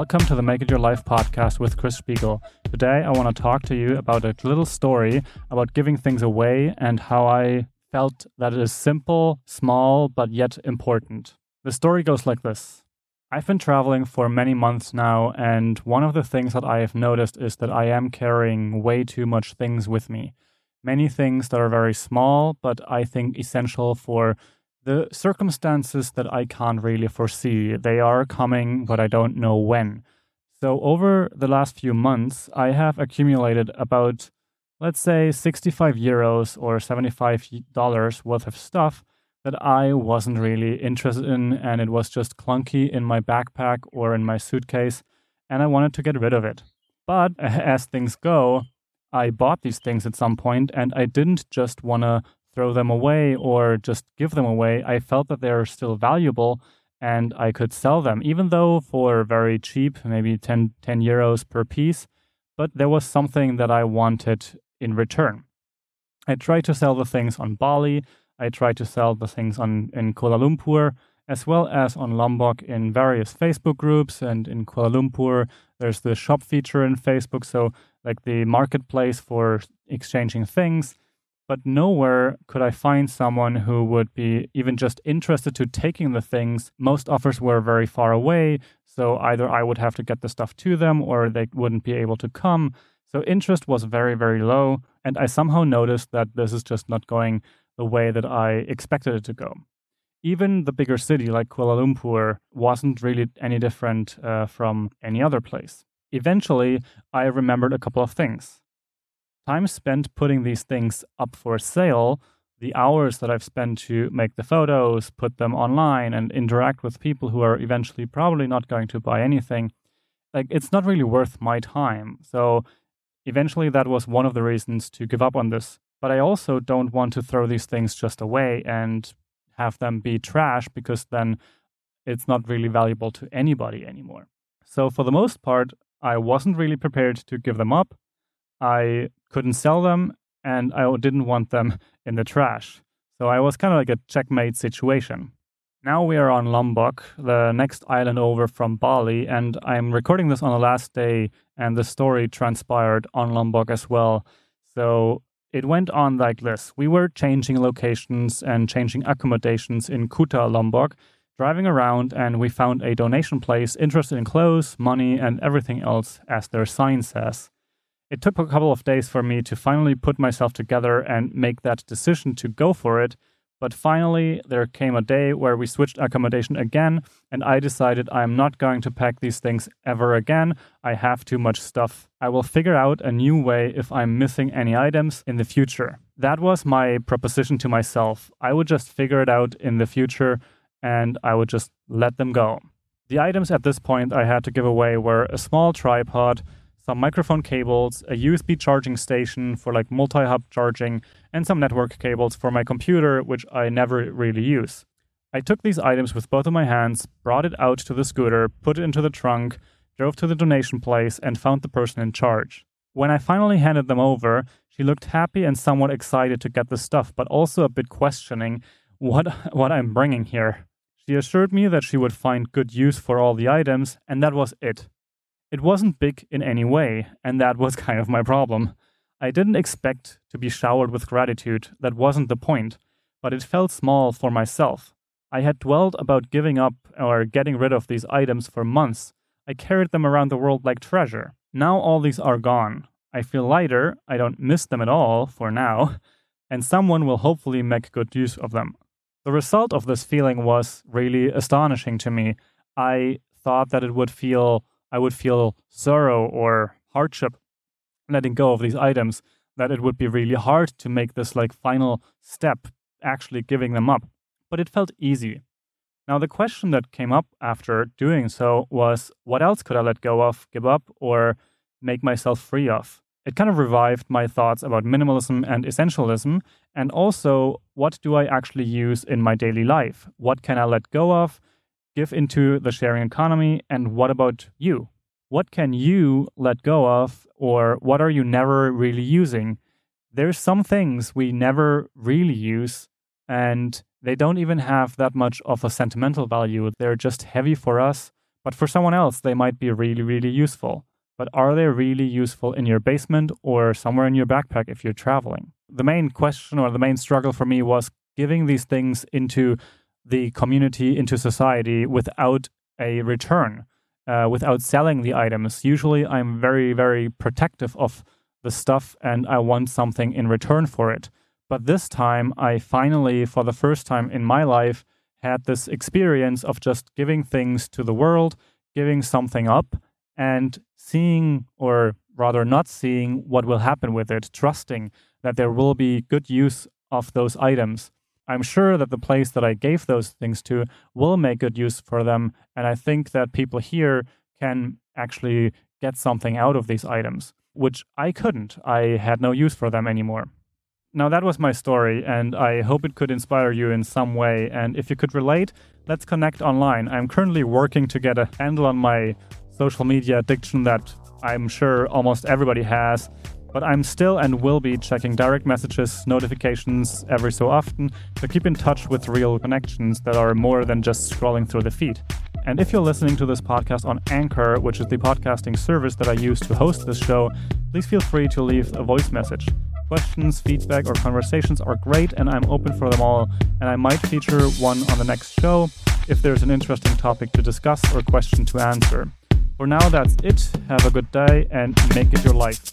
Welcome to the Make It Your Life podcast with Chris Spiegel. Today, I want to talk to you about a little story about giving things away and how I felt that it is simple, small, but yet important. The story goes like this I've been traveling for many months now, and one of the things that I have noticed is that I am carrying way too much things with me. Many things that are very small, but I think essential for the circumstances that I can't really foresee. They are coming, but I don't know when. So, over the last few months, I have accumulated about, let's say, 65 euros or $75 worth of stuff that I wasn't really interested in, and it was just clunky in my backpack or in my suitcase, and I wanted to get rid of it. But as things go, I bought these things at some point, and I didn't just want to throw them away or just give them away. I felt that they're still valuable and I could sell them, even though for very cheap, maybe 10, 10 euros per piece. But there was something that I wanted in return. I tried to sell the things on Bali. I tried to sell the things on in Kuala Lumpur, as well as on Lombok in various Facebook groups. And in Kuala Lumpur, there's the shop feature in Facebook, so like the marketplace for exchanging things but nowhere could I find someone who would be even just interested to taking the things. Most offers were very far away, so either I would have to get the stuff to them or they wouldn't be able to come. So interest was very, very low, and I somehow noticed that this is just not going the way that I expected it to go. Even the bigger city like Kuala Lumpur wasn't really any different uh, from any other place. Eventually, I remembered a couple of things time spent putting these things up for sale, the hours that I've spent to make the photos, put them online, and interact with people who are eventually probably not going to buy anything, like it's not really worth my time. So eventually that was one of the reasons to give up on this. But I also don't want to throw these things just away and have them be trash because then it's not really valuable to anybody anymore. So for the most part, I wasn't really prepared to give them up. I couldn't sell them and I didn't want them in the trash. So I was kind of like a checkmate situation. Now we are on Lombok, the next island over from Bali, and I'm recording this on the last day, and the story transpired on Lombok as well. So it went on like this We were changing locations and changing accommodations in Kuta, Lombok, driving around, and we found a donation place interested in clothes, money, and everything else, as their sign says. It took a couple of days for me to finally put myself together and make that decision to go for it. But finally, there came a day where we switched accommodation again, and I decided I'm not going to pack these things ever again. I have too much stuff. I will figure out a new way if I'm missing any items in the future. That was my proposition to myself. I would just figure it out in the future and I would just let them go. The items at this point I had to give away were a small tripod some microphone cables, a USB charging station for like multi hub charging, and some network cables for my computer, which I never really use. I took these items with both of my hands, brought it out to the scooter, put it into the trunk, drove to the donation place, and found the person in charge. When I finally handed them over, she looked happy and somewhat excited to get the stuff, but also a bit questioning what, what I'm bringing here. She assured me that she would find good use for all the items, and that was it. It wasn't big in any way, and that was kind of my problem. I didn't expect to be showered with gratitude, that wasn't the point, but it felt small for myself. I had dwelled about giving up or getting rid of these items for months. I carried them around the world like treasure. Now all these are gone. I feel lighter, I don't miss them at all for now, and someone will hopefully make good use of them. The result of this feeling was really astonishing to me. I thought that it would feel I would feel sorrow or hardship letting go of these items, that it would be really hard to make this like final step, actually giving them up. But it felt easy. Now, the question that came up after doing so was what else could I let go of, give up, or make myself free of? It kind of revived my thoughts about minimalism and essentialism, and also what do I actually use in my daily life? What can I let go of? Give into the sharing economy? And what about you? What can you let go of, or what are you never really using? There's some things we never really use, and they don't even have that much of a sentimental value. They're just heavy for us, But for someone else, they might be really, really useful. But are they really useful in your basement or somewhere in your backpack if you're traveling? The main question or the main struggle for me was giving these things into the community, into society without a return, uh, without selling the items. Usually, I'm very, very protective of the stuff and I want something in return for it. But this time, I finally, for the first time in my life, had this experience of just giving things to the world, giving something up, and seeing, or rather not seeing, what will happen with it, trusting that there will be good use of those items. I'm sure that the place that I gave those things to will make good use for them. And I think that people here can actually get something out of these items, which I couldn't. I had no use for them anymore. Now, that was my story, and I hope it could inspire you in some way. And if you could relate, let's connect online. I'm currently working to get a handle on my social media addiction that I'm sure almost everybody has but I'm still and will be checking direct messages, notifications every so often to keep in touch with real connections that are more than just scrolling through the feed. And if you're listening to this podcast on Anchor, which is the podcasting service that I use to host this show, please feel free to leave a voice message. Questions, feedback, or conversations are great, and I'm open for them all. And I might feature one on the next show if there's an interesting topic to discuss or question to answer. For now, that's it. Have a good day and make it your life.